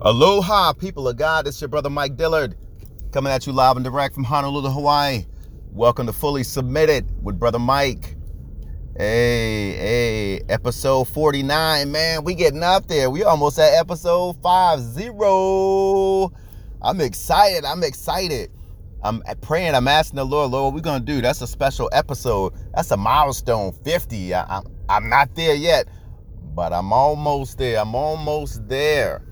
Aloha, people of God. It's your brother Mike Dillard coming at you live and direct from Honolulu, Hawaii. Welcome to Fully Submitted with brother Mike. Hey, hey, episode 49, man. We getting up there. We almost at episode 50. I'm excited. I'm excited. I'm praying. I'm asking the Lord, Lord, what we gonna do? That's a special episode. That's a milestone 50. I, I, I'm not there yet, but I'm almost there. I'm almost there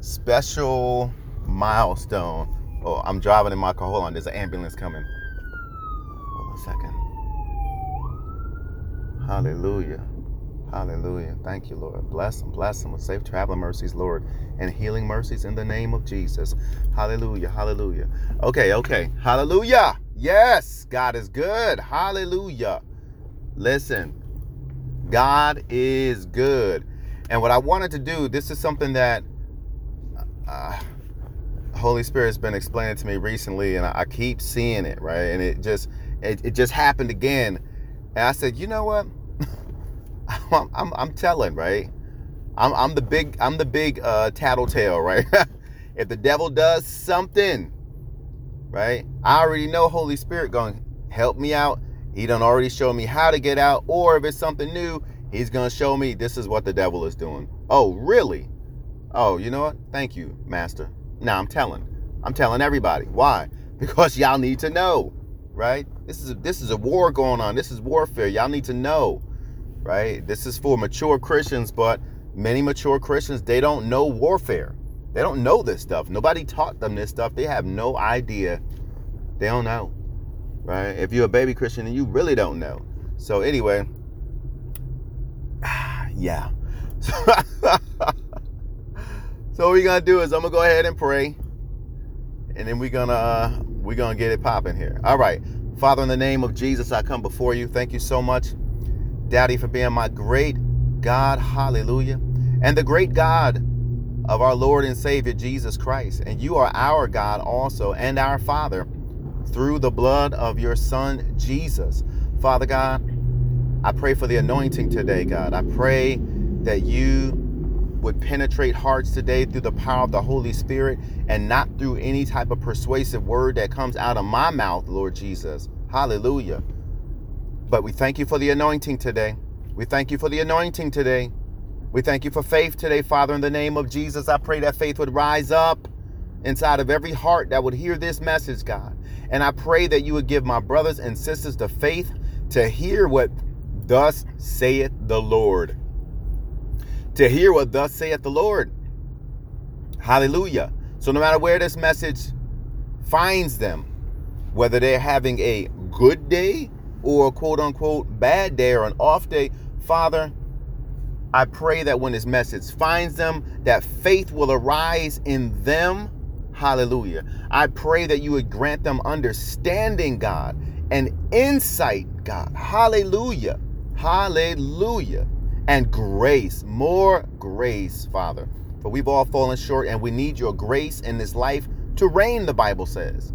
special milestone. Oh, I'm driving in my car. Hold on, there's an ambulance coming. Hold on a second. Hallelujah. Hallelujah. Thank you, Lord. Bless them, bless them with safe traveling mercies, Lord, and healing mercies in the name of Jesus. Hallelujah. Hallelujah. Okay, okay. Hallelujah. Yes, God is good. Hallelujah. Listen, God is good. And what I wanted to do, this is something that uh, Holy Spirit's been explaining to me recently, and I, I keep seeing it, right? And it just it, it just happened again, and I said, you know what? I'm, I'm, I'm telling, right? I'm, I'm the big I'm the big uh, tattletale, right? if the devil does something, right? I already know Holy Spirit going help me out. He done already show me how to get out, or if it's something new, he's gonna show me this is what the devil is doing. Oh, really? Oh, you know what? Thank you, Master. Now I'm telling. I'm telling everybody. Why? Because y'all need to know, right? This is a, this is a war going on. This is warfare. Y'all need to know, right? This is for mature Christians, but many mature Christians they don't know warfare. They don't know this stuff. Nobody taught them this stuff. They have no idea. They don't know, right? If you're a baby Christian and you really don't know. So anyway, yeah. So what we're gonna do is I'm gonna go ahead and pray, and then we're gonna uh, we're gonna get it popping here. All right, Father, in the name of Jesus, I come before you. Thank you so much, Daddy, for being my great God. Hallelujah, and the great God of our Lord and Savior Jesus Christ. And you are our God also, and our Father, through the blood of your Son Jesus. Father God, I pray for the anointing today, God. I pray that you would penetrate hearts today through the power of the Holy Spirit and not through any type of persuasive word that comes out of my mouth, Lord Jesus. Hallelujah. But we thank you for the anointing today. We thank you for the anointing today. We thank you for faith today, Father. In the name of Jesus, I pray that faith would rise up inside of every heart that would hear this message, God. And I pray that you would give my brothers and sisters the faith to hear what thus saith the Lord to hear what thus saith the Lord. Hallelujah. So no matter where this message finds them, whether they're having a good day or a quote unquote bad day or an off day, Father, I pray that when this message finds them, that faith will arise in them. Hallelujah. I pray that you would grant them understanding, God, and insight, God. Hallelujah. Hallelujah and grace, more grace, Father. For we've all fallen short and we need your grace in this life to reign, the Bible says.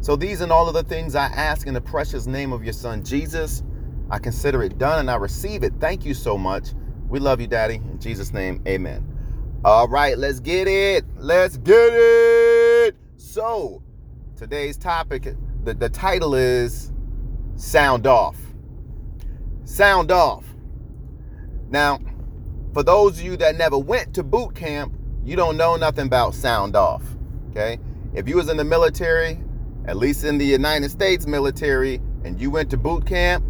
So these and all of the things I ask in the precious name of your Son, Jesus, I consider it done and I receive it. Thank you so much. We love you, Daddy. In Jesus' name, amen. All right, let's get it. Let's get it. So, today's topic, the, the title is Sound Off. Sound Off. Now, for those of you that never went to boot camp, you don't know nothing about sound off. Okay? If you was in the military, at least in the United States military, and you went to boot camp,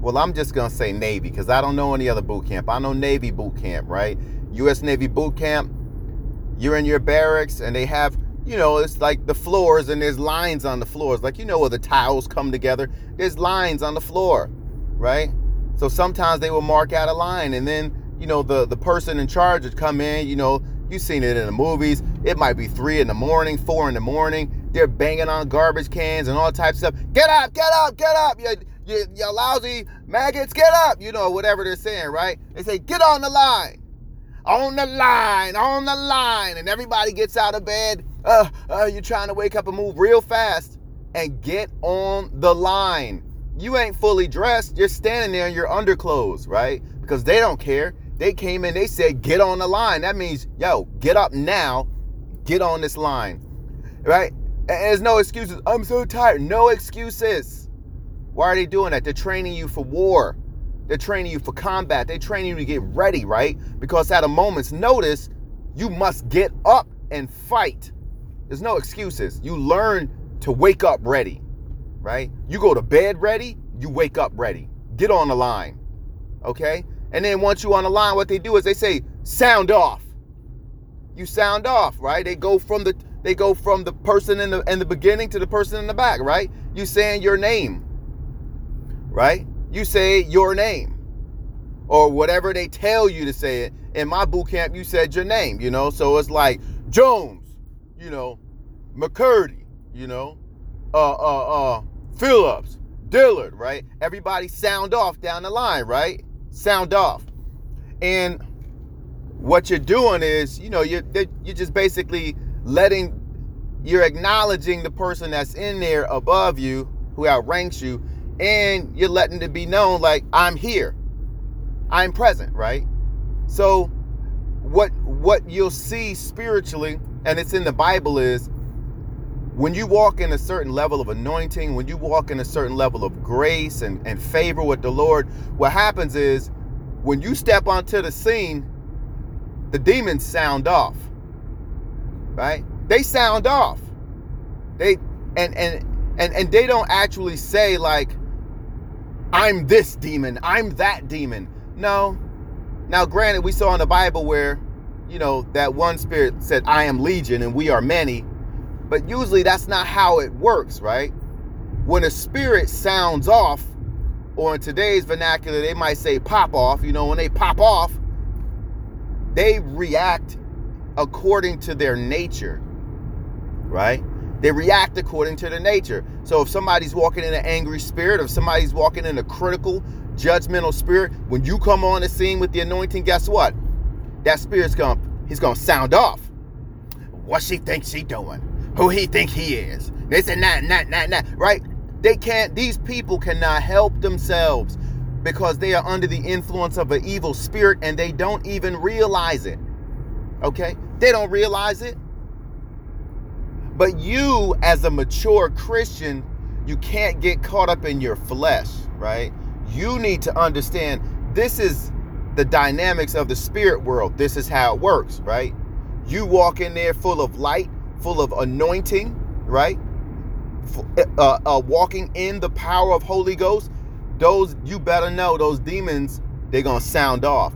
well, I'm just gonna say Navy because I don't know any other boot camp. I know Navy boot camp, right? U.S. Navy boot camp. You're in your barracks, and they have, you know, it's like the floors, and there's lines on the floors, like you know where the tiles come together. There's lines on the floor, right? So sometimes they will mark out a line and then, you know, the, the person in charge would come in, you know, you've seen it in the movies. It might be three in the morning, four in the morning. They're banging on garbage cans and all types of stuff. Get up, get up, get up. You, you, you lousy maggots, get up. You know, whatever they're saying, right? They say, get on the line. On the line, on the line. And everybody gets out of bed. Uh, uh, you're trying to wake up and move real fast and get on the line you ain't fully dressed. You're standing there in your underclothes, right? Because they don't care. They came in, they said, get on the line. That means, yo, get up now, get on this line. Right? And there's no excuses. I'm so tired. No excuses. Why are they doing that? They're training you for war. They're training you for combat. They're training you to get ready, right? Because at a moment's notice, you must get up and fight. There's no excuses. You learn to wake up ready, right? You go to bed ready, you wake up ready. Get on the line, okay? And then once you on the line, what they do is they say, sound off. You sound off, right? They go from the they go from the person in the in the beginning to the person in the back, right? You saying your name, right? You say your name. Or whatever they tell you to say it. In my boot camp, you said your name, you know? So it's like Jones, you know, McCurdy, you know, uh uh uh Phillips, Dillard, right? Everybody sound off down the line, right? Sound off. And what you're doing is, you know, you're you're just basically letting you're acknowledging the person that's in there above you who outranks you and you're letting it be known like I'm here. I'm present, right? So what what you'll see spiritually and it's in the Bible is when you walk in a certain level of anointing, when you walk in a certain level of grace and, and favor with the Lord, what happens is when you step onto the scene, the demons sound off. Right? They sound off. They and and and and they don't actually say like I'm this demon, I'm that demon. No. Now granted we saw in the Bible where you know that one spirit said I am legion and we are many but usually that's not how it works, right? When a spirit sounds off, or in today's vernacular, they might say pop off, you know, when they pop off, they react according to their nature, right? They react according to their nature. So if somebody's walking in an angry spirit, if somebody's walking in a critical, judgmental spirit, when you come on the scene with the anointing, guess what? That spirit's gonna he's gonna sound off. What she thinks she doing? Who he think he is. And that, and that, and that, right? They can't, these people cannot help themselves because they are under the influence of an evil spirit and they don't even realize it. Okay? They don't realize it. But you, as a mature Christian, you can't get caught up in your flesh, right? You need to understand this is the dynamics of the spirit world. This is how it works, right? You walk in there full of light, full of anointing, right? Uh, uh, walking in the power of Holy Ghost, those you better know those demons they're gonna sound off.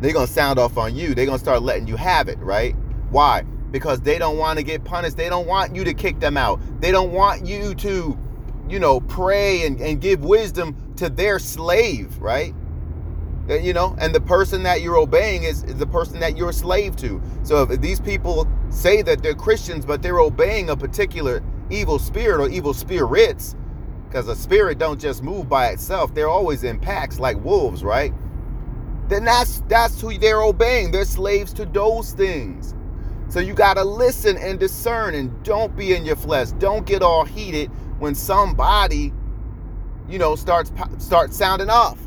They're gonna sound off on you. They're gonna start letting you have it, right? Why? Because they don't want to get punished. They don't want you to kick them out. They don't want you to, you know, pray and, and give wisdom to their slave, right? You know, and the person that you're obeying is, is the person that you're a slave to. So if these people say that they're Christians, but they're obeying a particular evil spirit or evil spirits, because a spirit don't just move by itself, they're always in packs like wolves, right? Then that's that's who they're obeying. They're slaves to those things. So you got to listen and discern and don't be in your flesh. Don't get all heated when somebody you know starts starts sounding off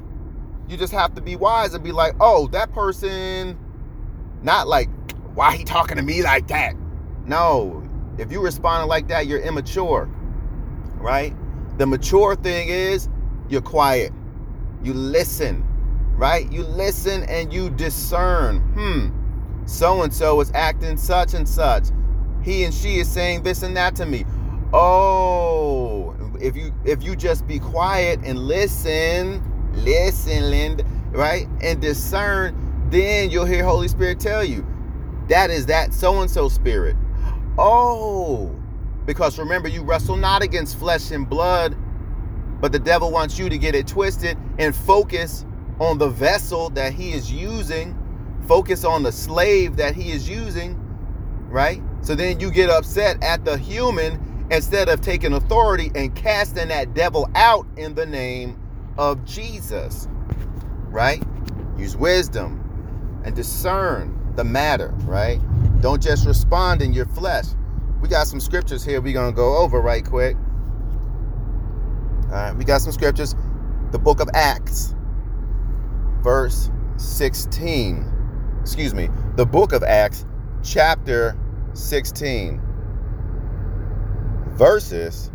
you just have to be wise and be like, oh, that person, not like, why he talking to me like that? No, if you responding like that, you're immature, right? The mature thing is you're quiet, you listen, right? You listen and you discern. Hmm, so and so is acting such and such. He and she is saying this and that to me. Oh, if you if you just be quiet and listen listen, Linda, right? And discern, then you'll hear Holy Spirit tell you that is that so and so spirit. Oh, because remember, you wrestle not against flesh and blood, but the devil wants you to get it twisted and focus on the vessel that he is using, focus on the slave that he is using, right? So then you get upset at the human instead of taking authority and casting that devil out in the name of Jesus, right? Use wisdom and discern the matter, right? Don't just respond in your flesh. We got some scriptures here we're going to go over right quick. All right, we got some scriptures. The book of Acts, verse 16. Excuse me, the book of Acts, chapter 16, verses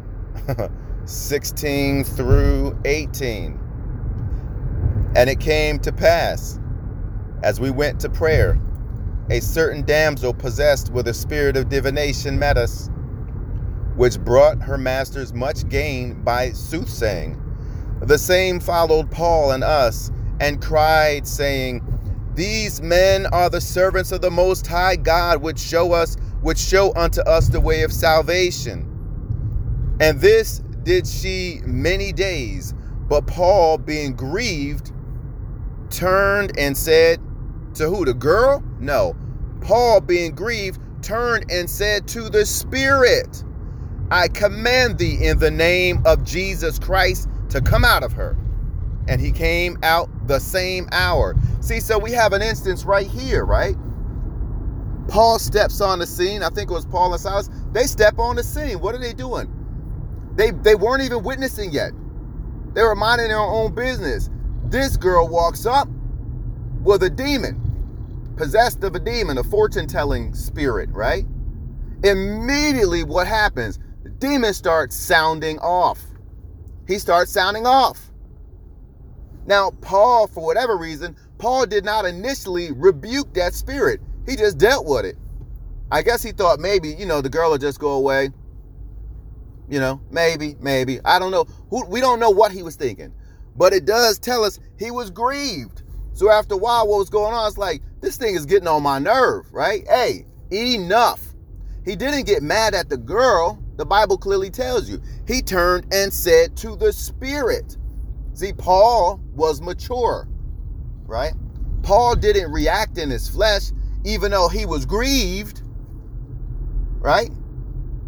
16 through 18. And it came to pass, as we went to prayer, a certain damsel possessed with a spirit of divination met us, which brought her masters much gain by soothsaying. The same followed Paul and us, and cried, saying, These men are the servants of the Most High God, which show us, which show unto us the way of salvation. And this did she many days. But Paul, being grieved, turned and said, To who? The girl? No. Paul, being grieved, turned and said to the Spirit, I command thee in the name of Jesus Christ to come out of her. And he came out the same hour. See, so we have an instance right here, right? Paul steps on the scene. I think it was Paul and Silas. They step on the scene. What are they doing? They they weren't even witnessing yet. They were minding their own business. This girl walks up with a demon, possessed of a demon, a fortune telling spirit, right? Immediately, what happens? The demon starts sounding off. He starts sounding off. Now, Paul, for whatever reason, Paul did not initially rebuke that spirit. He just dealt with it. I guess he thought maybe, you know, the girl will just go away. You know, maybe, maybe. I don't know. We don't know what he was thinking. But it does tell us he was grieved. So after a while, what was going on? It's like, this thing is getting on my nerve, right? Hey, enough. He didn't get mad at the girl. The Bible clearly tells you. He turned and said to the Spirit. See, Paul was mature, right? Paul didn't react in his flesh, even though he was grieved, right?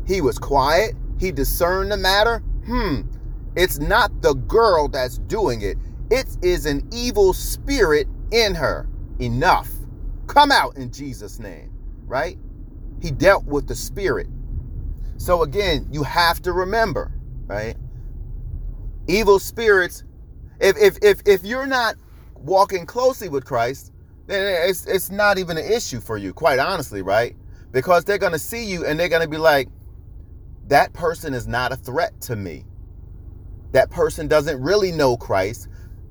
He was quiet. He discerned the matter. Hmm, it's not the girl that's doing it, it is an evil spirit in her. Enough. Come out in Jesus' name, right? He dealt with the spirit. So again, you have to remember, right? Evil spirits, if if if, if you're not walking closely with Christ, then it's it's not even an issue for you, quite honestly, right? Because they're gonna see you and they're gonna be like, that person is not a threat to me. That person doesn't really know Christ.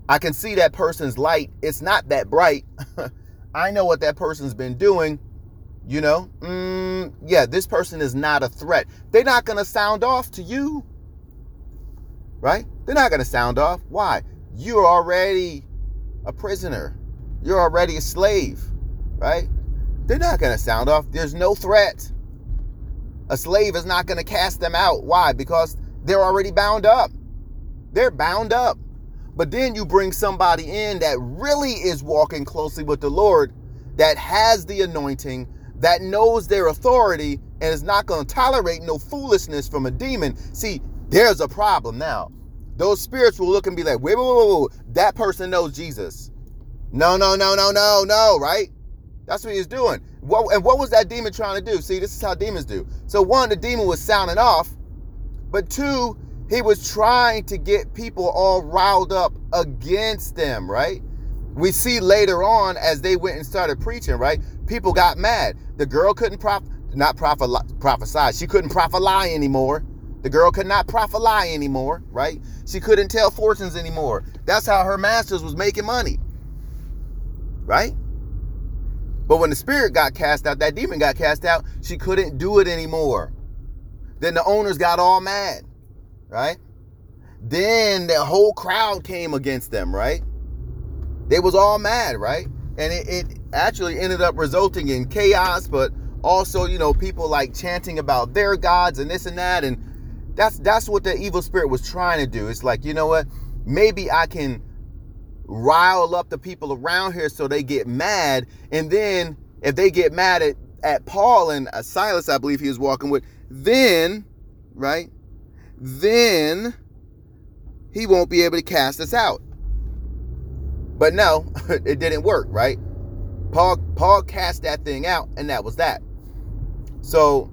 I can see that person's light. It's not that bright. I know what that person's been doing. You know, mm, yeah, this person is not a threat. They're not going to sound off to you. Right? They're not going to sound off. Why? You're already a prisoner. You're already a slave. Right? They're not going to sound off. There's no threat. A slave is not going to cast them out. Why? Because they're already bound up. They're bound up. But then you bring somebody in that really is walking closely with the Lord, that has the anointing, that knows their authority, and is not going to tolerate no foolishness from a demon. See, there's a problem now. Those spirits will look and be like, wait, wait, wait, wait, that person knows Jesus. No, no, no, no, no, no, right? That's what he's doing. What, and what was that demon trying to do? See, this is how demons do. So, one, the demon was sounding off, but two, he was trying to get people all riled up against them, right? We see later on as they went and started preaching, right? People got mad. The girl couldn't prof- not prophet prophesy. She couldn't prophesy anymore. The girl could not prophesy anymore, right? She couldn't tell fortunes anymore. That's how her masters was making money. Right? But when the spirit got cast out, that demon got cast out, she couldn't do it anymore. Then the owners got all mad right? Then the whole crowd came against them, right? They was all mad, right? And it, it actually ended up resulting in chaos, but also, you know, people like chanting about their gods and this and that. And that's that's what the evil spirit was trying to do. It's like, you know what? Maybe I can rile up the people around here so they get mad. And then if they get mad at, at Paul and uh, Silas, I believe he was walking with, then, right? Then he won't be able to cast us out. But no, it didn't work, right? Paul Paul cast that thing out and that was that. So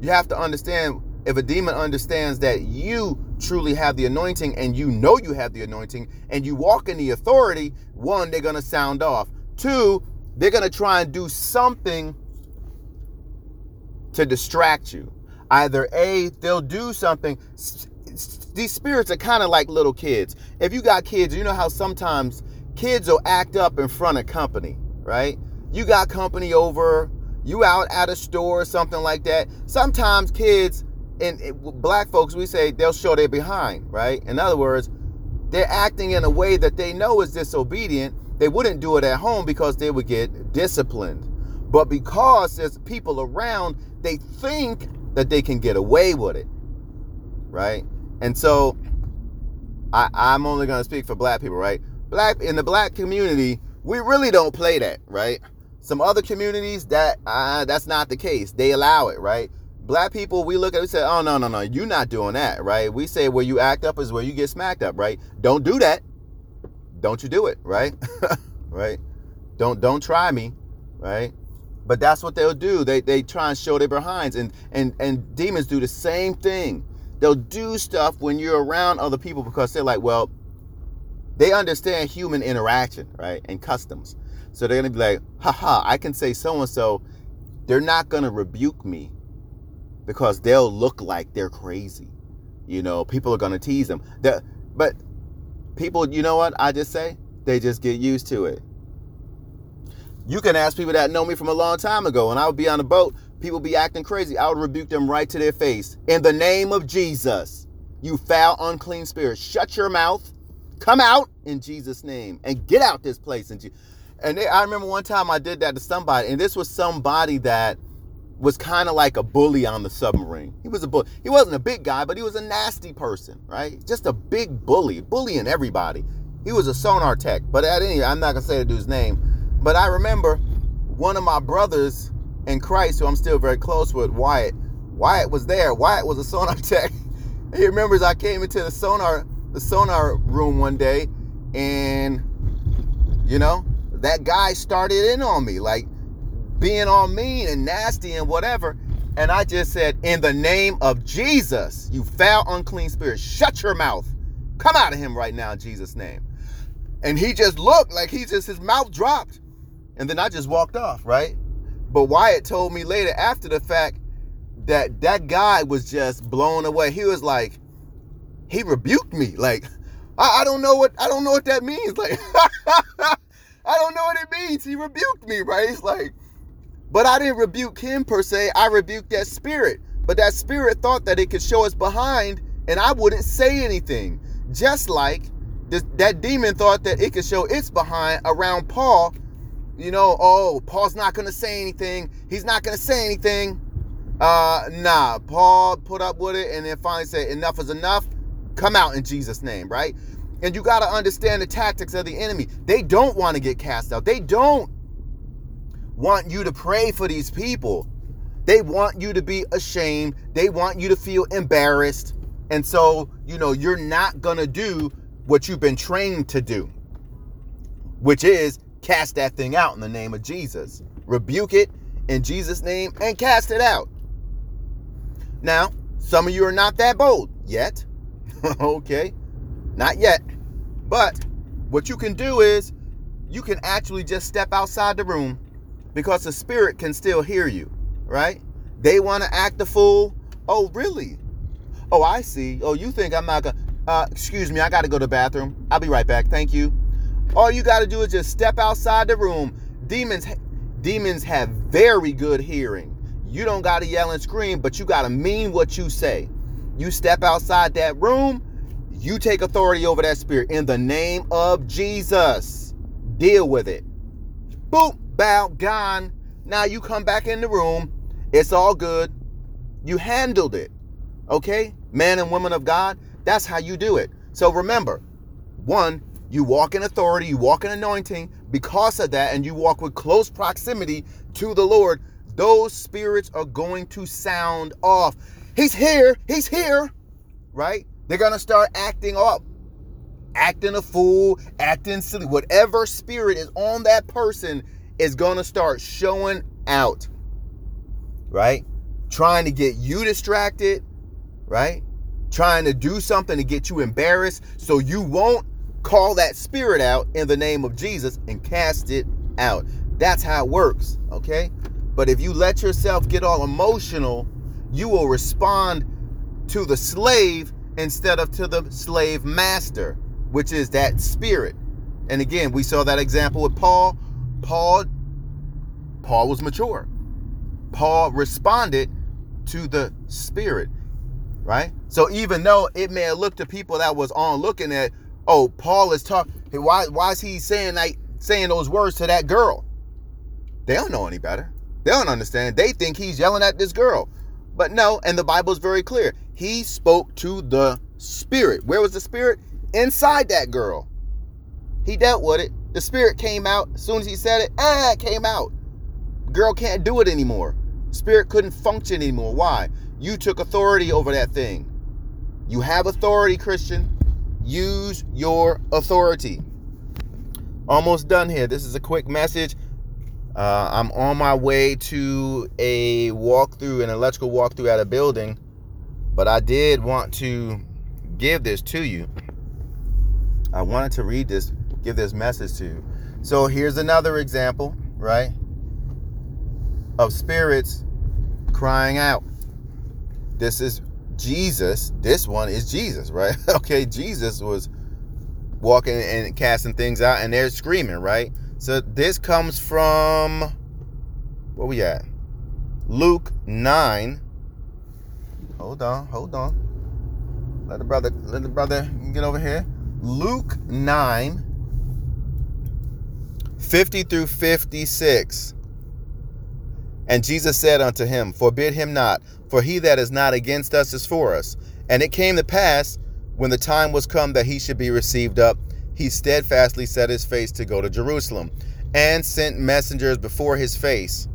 you have to understand if a demon understands that you truly have the anointing and you know you have the anointing and you walk in the authority, one, they're going to sound off. Two, they're going to try and do something to distract you. Either A, they'll do something. These spirits are kind of like little kids. If you got kids, you know how sometimes kids will act up in front of company, right? You got company over, you out at a store or something like that. Sometimes kids and black folks, we say they'll show their behind, right? In other words, they're acting in a way that they know is disobedient. They wouldn't do it at home because they would get disciplined. But because there's people around, they think that they can get away with it, right? And so I, I'm only going to speak for black people, right? Black in the black community, we really don't play that, right? Some other communities that uh, that's not the case. They allow it, right? Black people, we look at it, we say, oh no, no, no, you're not doing that, right? We say where you act up is where you get smacked up, right? Don't do that. Don't you do it, right? right? Don't don't try me, right? But that's what they'll do. They they try and show their behinds, and and and demons do the same thing. They'll do stuff when you're around other people because they're like, well, they understand human interaction, right, and customs. So they're gonna be like, haha, I can say so and so. They're not gonna rebuke me because they'll look like they're crazy. You know, people are gonna tease them. They're, but people, you know what? I just say they just get used to it. You can ask people that know me from a long time ago, and I would be on a boat. People be acting crazy. I would rebuke them right to their face. In the name of Jesus, you foul, unclean spirit, shut your mouth, come out in Jesus' name, and get out this place. And and they, I remember one time I did that to somebody, and this was somebody that was kind of like a bully on the submarine. He was a bully. He wasn't a big guy, but he was a nasty person, right? Just a big bully, bullying everybody. He was a sonar tech, but at any, I'm not gonna say the dude's name, but I remember one of my brothers in Christ, who I'm still very close with, Wyatt. Wyatt was there. Wyatt was a sonar tech. he remembers I came into the sonar the sonar room one day, and you know that guy started in on me, like being all mean and nasty and whatever. And I just said, In the name of Jesus, you foul, unclean spirit, shut your mouth. Come out of him right now in Jesus' name. And he just looked like he just, his mouth dropped. And then I just walked off, right? But Wyatt told me later after the fact that that guy was just blown away. He was like, he rebuked me. Like, I, I don't know what I don't know what that means. Like, I don't know what it means. He rebuked me, right? He's like, but I didn't rebuke him per se. I rebuked that spirit. But that spirit thought that it could show us behind and I wouldn't say anything. Just like this, that demon thought that it could show its behind around Paul. You know, oh, Paul's not going to say anything. He's not going to say anything. Uh, nah, Paul put up with it and then finally said, enough is enough. Come out in Jesus' name, right? And you got to understand the tactics of the enemy. They don't want to get cast out. They don't want you to pray for these people. They want you to be ashamed. They want you to feel embarrassed. And so, you know, you're not going to do what you've been trained to do, which is cast that thing out in the name of Jesus. Rebuke it in Jesus' name and cast it out. Now, some of you are not that bold yet. okay, not yet. But what you can do is you can actually just step outside the room because the spirit can still hear you, right? They want to act the fool. Oh, really? Oh, I see. Oh, you think I'm not gonna? Uh, excuse me, I got to go to the bathroom. I'll be right back. Thank you. All you got to do is just step outside the room. Demons, demons have very good hearing. You don't got to yell and scream, but you got to mean what you say. You step outside that room, you take authority over that spirit in the name of Jesus. Deal with it. Boom bow, gone. Now you come back in the room. It's all good. You handled it. Okay? Man and woman of God, that's how you do it. So remember, one, you walk in authority, you walk in anointing. Because of that, and you walk with close proximity to the Lord, those spirits are going to sound off. He's here, he's here, right? They're going to start acting up, acting a fool, acting silly. Whatever spirit is on that person is going to start showing out, right? Trying to get you distracted, right? trying to do something to get you embarrassed so you won't call that spirit out in the name of Jesus and cast it out. That's how it works, okay? But if you let yourself get all emotional, you will respond to the slave instead of to the slave master, which is that spirit. And again, we saw that example with Paul. Paul Paul was mature. Paul responded to the spirit, right? So even though it may have looked to people that was on looking at, oh, Paul is talking, why why is he saying like saying those words to that girl? They don't know any better. They don't understand. They think he's yelling at this girl. But no, and the Bible is very clear. He spoke to the spirit. Where was the spirit? Inside that girl. He dealt with it. The spirit came out. As soon as he said it, ah, it came out. Girl can't do it anymore. Spirit couldn't function anymore. Why? You took authority over that thing. You have authority, Christian. Use your authority. Almost done here. This is a quick message. Uh, I'm on my way to a walkthrough, an electrical walkthrough at a building, but I did want to give this to you. I wanted to read this, give this message to you. So here's another example, right, of spirits crying out. This is Jesus. This one is Jesus, right? okay, Jesus was walking and casting things out, and they're screaming, right? So this comes from where we at? Luke 9. Hold on, hold on. Let the brother let the brother get over here. Luke 9 50 through 56. And Jesus said unto him, Forbid him not, for he that is not against us is for us. And it came to pass, when the time was come that he should be received up, he steadfastly set his face to go to Jerusalem, and sent messengers before his face.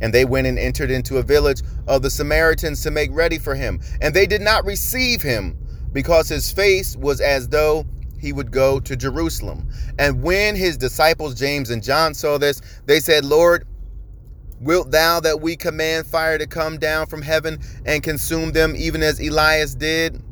And they went and entered into a village of the Samaritans to make ready for him. And they did not receive him, because his face was as though he would go to Jerusalem. And when his disciples James and John saw this, they said, Lord, wilt thou that we command fire to come down from heaven and consume them, even as Elias did?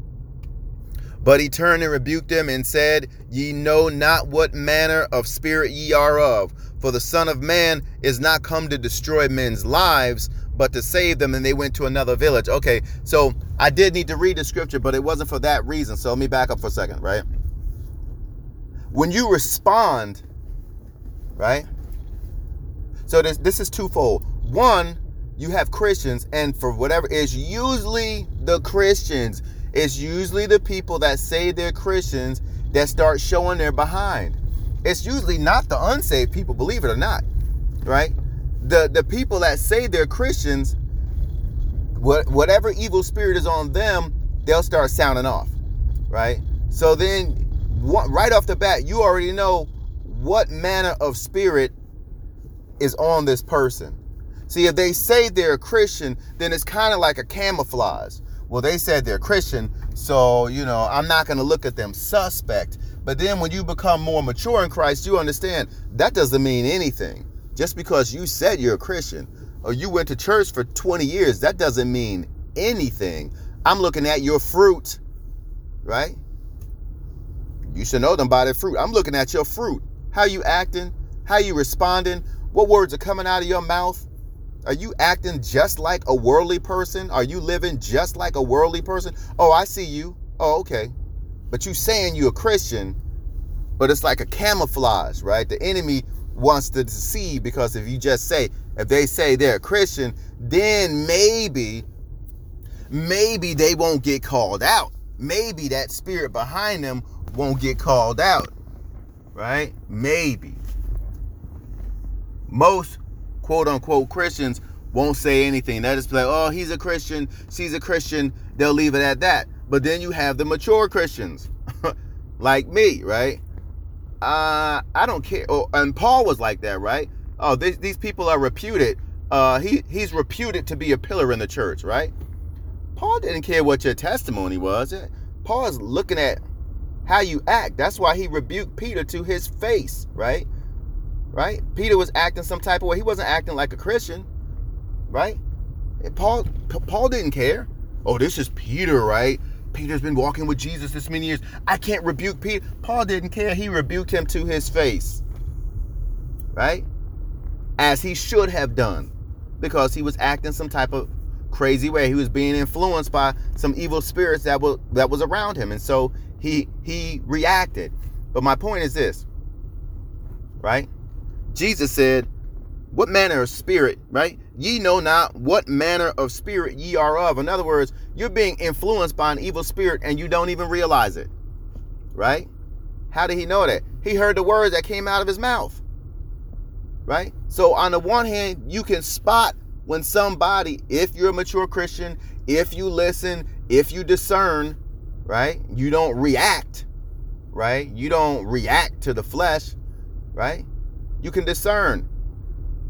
But he turned and rebuked them and said, Ye know not what manner of spirit ye are of. For the Son of Man is not come to destroy men's lives, but to save them. And they went to another village. Okay, so I did need to read the scripture, but it wasn't for that reason. So let me back up for a second, right? When you respond, right? So this this is twofold. One, you have Christians, and for whatever is usually the Christians it's usually the people that say they're Christians that start showing their behind. It's usually not the unsaved people, believe it or not, right? The the people that say they're Christians, what whatever evil spirit is on them, they'll start sounding off, right? So then, right off the bat, you already know what manner of spirit is on this person. See, if they say they're a Christian, then it's kind of like a camouflage well, they said they're Christian, so, you know, I'm not going to look at them suspect. But then when you become more mature in Christ, you understand that doesn't mean anything. Just because you said you're a Christian or you went to church for 20 years, that doesn't mean anything. I'm looking at your fruit, right? You should know them by their fruit. I'm looking at your fruit. How you acting? How you responding? What words are coming out of your mouth? Are you acting just like a worldly person? Are you living just like a worldly person? Oh, I see you. Oh, okay. But you saying you're a Christian, but it's like a camouflage, right? The enemy wants to deceive because if you just say, if they say they're a Christian, then maybe, maybe they won't get called out. Maybe that spirit behind them won't get called out, right? Maybe. Most quote unquote Christians won't say anything. They just be like, oh, he's a Christian, she's a Christian. They'll leave it at that. But then you have the mature Christians, like me, right? Uh, I don't care. Oh, and Paul was like that, right? Oh, these, these people are reputed. Uh, he he's reputed to be a pillar in the church, right? Paul didn't care what your testimony was. Paul's looking at how you act. That's why he rebuked Peter to his face, right? Right? Peter was acting some type of way. He wasn't acting like a Christian, right? And Paul Paul didn't care. Oh, this is Peter, right? Peter's been walking with Jesus this many years. I can't rebuke Peter. Paul didn't care. He rebuked him to his face. Right? As he should have done because he was acting some type of crazy way. He was being influenced by some evil spirits that was that was around him. And so he he reacted. But my point is this, right? Jesus said, What manner of spirit, right? Ye know not what manner of spirit ye are of. In other words, you're being influenced by an evil spirit and you don't even realize it. Right? How did he know that? He heard the words that came out of his mouth. Right? So on the one hand, you can spot when somebody, if you're a mature Christian, if you listen, if you discern, right? You don't react, right? You don't react to the flesh, right? You can discern.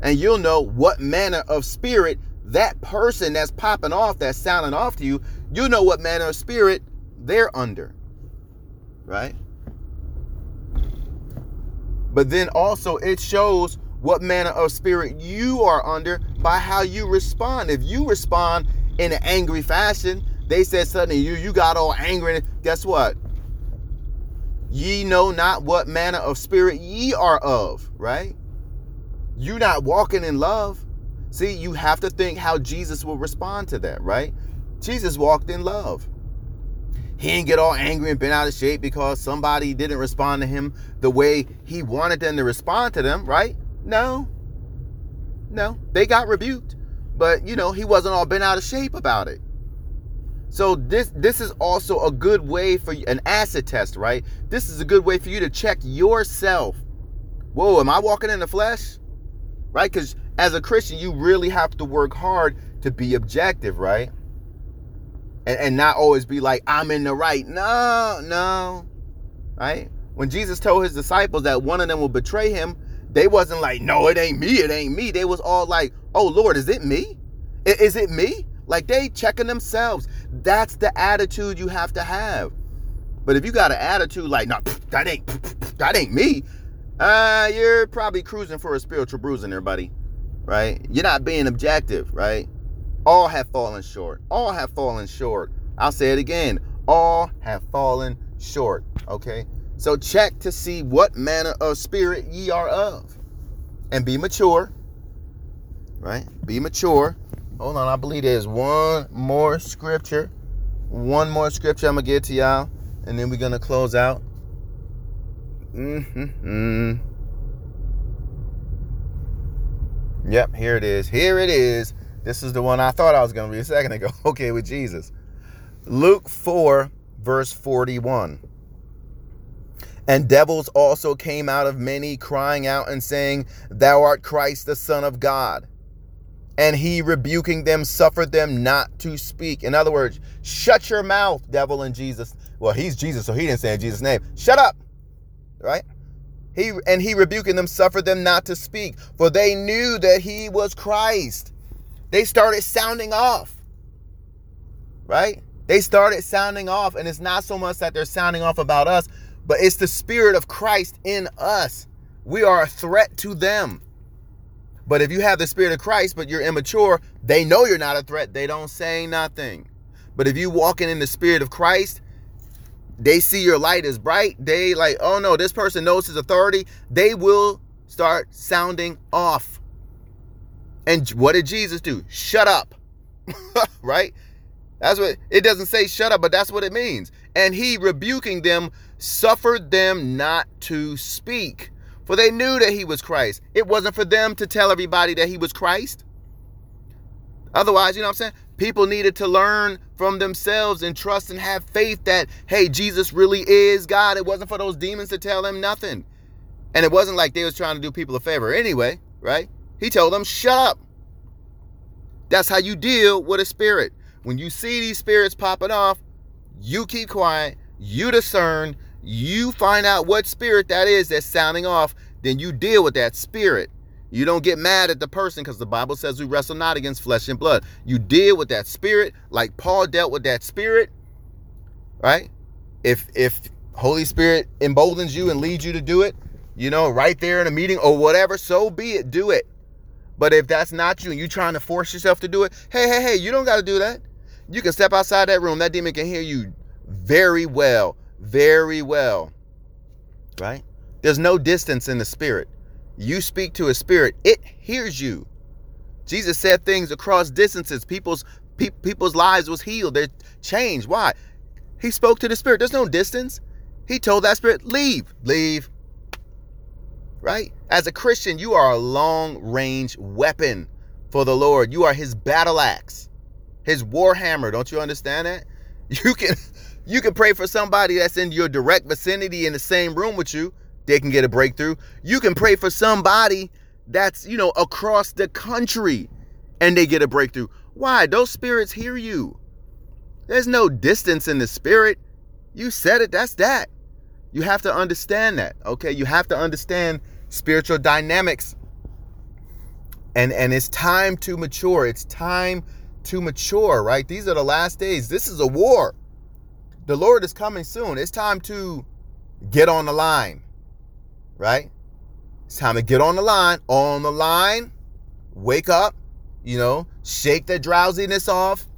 And you'll know what manner of spirit that person that's popping off, that's sounding off to you, you know what manner of spirit they're under, right? But then also it shows what manner of spirit you are under by how you respond. If you respond in an angry fashion, they said suddenly you you got all angry. Guess what? Ye know not what manner of spirit ye are of, right? You not walking in love. See, you have to think how Jesus will respond to that, right? Jesus walked in love. He didn't get all angry and bent out of shape because somebody didn't respond to him the way he wanted them to respond to them, right? No. No. They got rebuked. But, you know, he wasn't all bent out of shape about it. So this this is also a good way for an acid test, right? This is a good way for you to check yourself. Whoa, am I walking in the flesh? Right? Because as a Christian, you really have to work hard to be objective, right? And, and not always be like, I'm in the right. No, no. Right? When Jesus told his disciples that one of them will betray him, they wasn't like, no, it ain't me, it ain't me. They was all like, oh Lord, is it me? Is it me? Like they checking themselves. That's the attitude you have to have. But if you got an attitude like, no, that ain't that ain't me, uh, you're probably cruising for a spiritual bruising there, buddy. Right? You're not being objective, right? All have fallen short. All have fallen short. I'll say it again. All have fallen short. Okay? So check to see what manner of spirit ye are of. And be mature. Right? Be mature. Hold on, I believe there's one more scripture. One more scripture I'm gonna get to y'all. And then we're gonna close out. Mm-hmm. Yep, here it is. Here it is. This is the one I thought I was gonna read a second ago. Okay, with Jesus. Luke 4, verse 41. And devils also came out of many, crying out and saying, Thou art Christ, the Son of God. And he, rebuking them, suffered them not to speak. In other words, shut your mouth, devil and Jesus. Well, he's Jesus, so he didn't say in Jesus' name. Shut up. Right? He and he rebuking them, suffered them not to speak, for they knew that he was Christ. They started sounding off. Right? They started sounding off, and it's not so much that they're sounding off about us, but it's the Spirit of Christ in us. We are a threat to them. But if you have the Spirit of Christ, but you're immature, they know you're not a threat. They don't say nothing. But if you walking in the Spirit of Christ, they see your light is bright. They like, oh no, this person knows his authority. They will start sounding off. And what did Jesus do? Shut up. right? That's what it doesn't say shut up, but that's what it means. And he rebuking them suffered them not to speak, for they knew that he was Christ. It wasn't for them to tell everybody that he was Christ. Otherwise, you know what I'm saying? People needed to learn from themselves and trust and have faith that, hey, Jesus really is God. It wasn't for those demons to tell them nothing. And it wasn't like they was trying to do people a favor anyway, right? He told them, shut up. That's how you deal with a spirit. When you see these spirits popping off, you keep quiet, you discern, you find out what spirit that is that's sounding off, then you deal with that spirit. You don't get mad at the person because the Bible says we wrestle not against flesh and blood. You deal with that spirit like Paul dealt with that spirit, right? If if Holy Spirit emboldens you and leads you to do it, you know, right there in a meeting or whatever, so be it, do it. But if that's not you and you're trying to force yourself to do it, hey, hey, hey, you don't got to do that. You can step outside that room. That demon can hear you very well, very well. Right? There's no distance in the spirit. You speak to a spirit, it hears you. Jesus said things across distances. People's pe- people's lives was healed. They're changed. Why? He spoke to the spirit. There's no distance. He told that spirit, leave, leave. Right? As a Christian, you are a long range weapon for the Lord. You are his battle axe, his war hammer. Don't you understand that? You can you can pray for somebody that's in your direct vicinity in the same room with you. They can get a breakthrough. You can pray for somebody that's, you know, across the country and they get a breakthrough. Why? Those spirits hear you. There's no distance in the spirit. You said it, that's that. You have to understand that. Okay? You have to understand spiritual dynamics. And and it's time to mature. It's time to mature, right? These are the last days. This is a war. The Lord is coming soon. It's time to get on the line. Right? It's time to get on the line. On the line. Wake up, you know, shake the drowsiness off,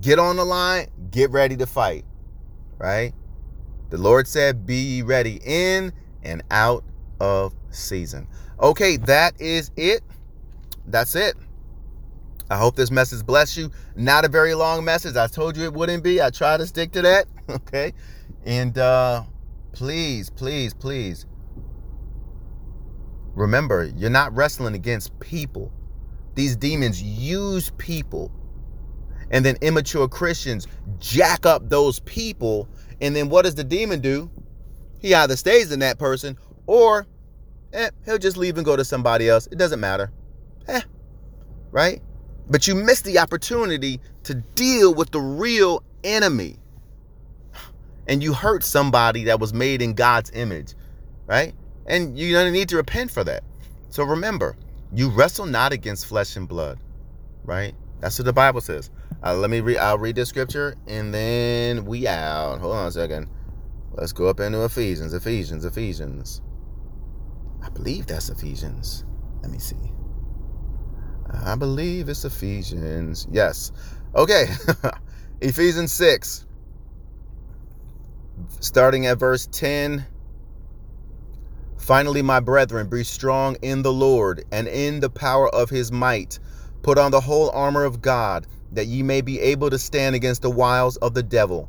get on the line, get ready to fight. Right? The Lord said, Be ready in and out of season. Okay, that is it. That's it. I hope this message bless you. Not a very long message. I told you it wouldn't be. I try to stick to that. Okay. And uh please, please, please remember, you're not wrestling against people. These demons use people. And then immature Christians jack up those people. And then what does the demon do? He either stays in that person or eh, he'll just leave and go to somebody else. It doesn't matter. Eh, right? But you miss the opportunity to deal with the real enemy. And you hurt somebody that was made in God's image, right? And you're going to need to repent for that. So remember, you wrestle not against flesh and blood, right? That's what the Bible says. Uh, let me read. I'll read the scripture and then we out. Hold on a second. Let's go up into Ephesians. Ephesians. Ephesians. I believe that's Ephesians. Let me see. I believe it's Ephesians. Yes. Okay. Ephesians 6. Starting at verse 10. Finally, my brethren, be strong in the Lord and in the power of his might. Put on the whole armor of God, that ye may be able to stand against the wiles of the devil.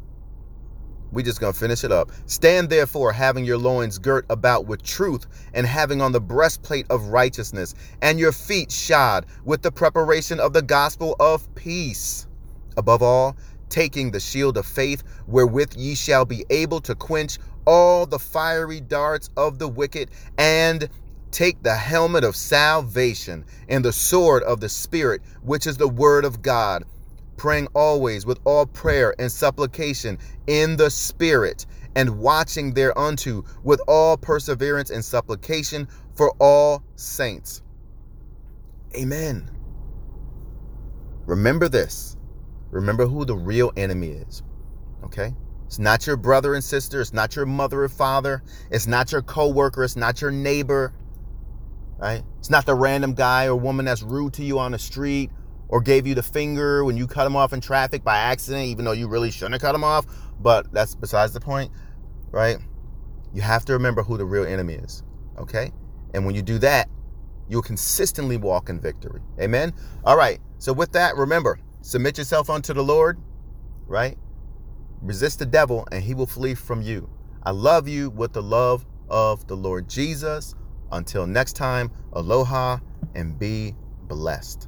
We just gonna finish it up. Stand therefore, having your loins girt about with truth, and having on the breastplate of righteousness, and your feet shod with the preparation of the gospel of peace. Above all, taking the shield of faith, wherewith ye shall be able to quench all the fiery darts of the wicked, and take the helmet of salvation and the sword of the Spirit, which is the word of God praying always with all prayer and supplication in the Spirit, and watching thereunto with all perseverance and supplication for all saints. Amen. Remember this. Remember who the real enemy is. Okay? It's not your brother and sister. It's not your mother or father. It's not your coworker. It's not your neighbor. Right? It's not the random guy or woman that's rude to you on the street or gave you the finger when you cut him off in traffic by accident, even though you really shouldn't have cut him off. But that's besides the point, right? You have to remember who the real enemy is, okay? And when you do that, you'll consistently walk in victory. Amen? All right. So, with that, remember submit yourself unto the Lord, right? Resist the devil, and he will flee from you. I love you with the love of the Lord Jesus. Until next time, aloha and be blessed.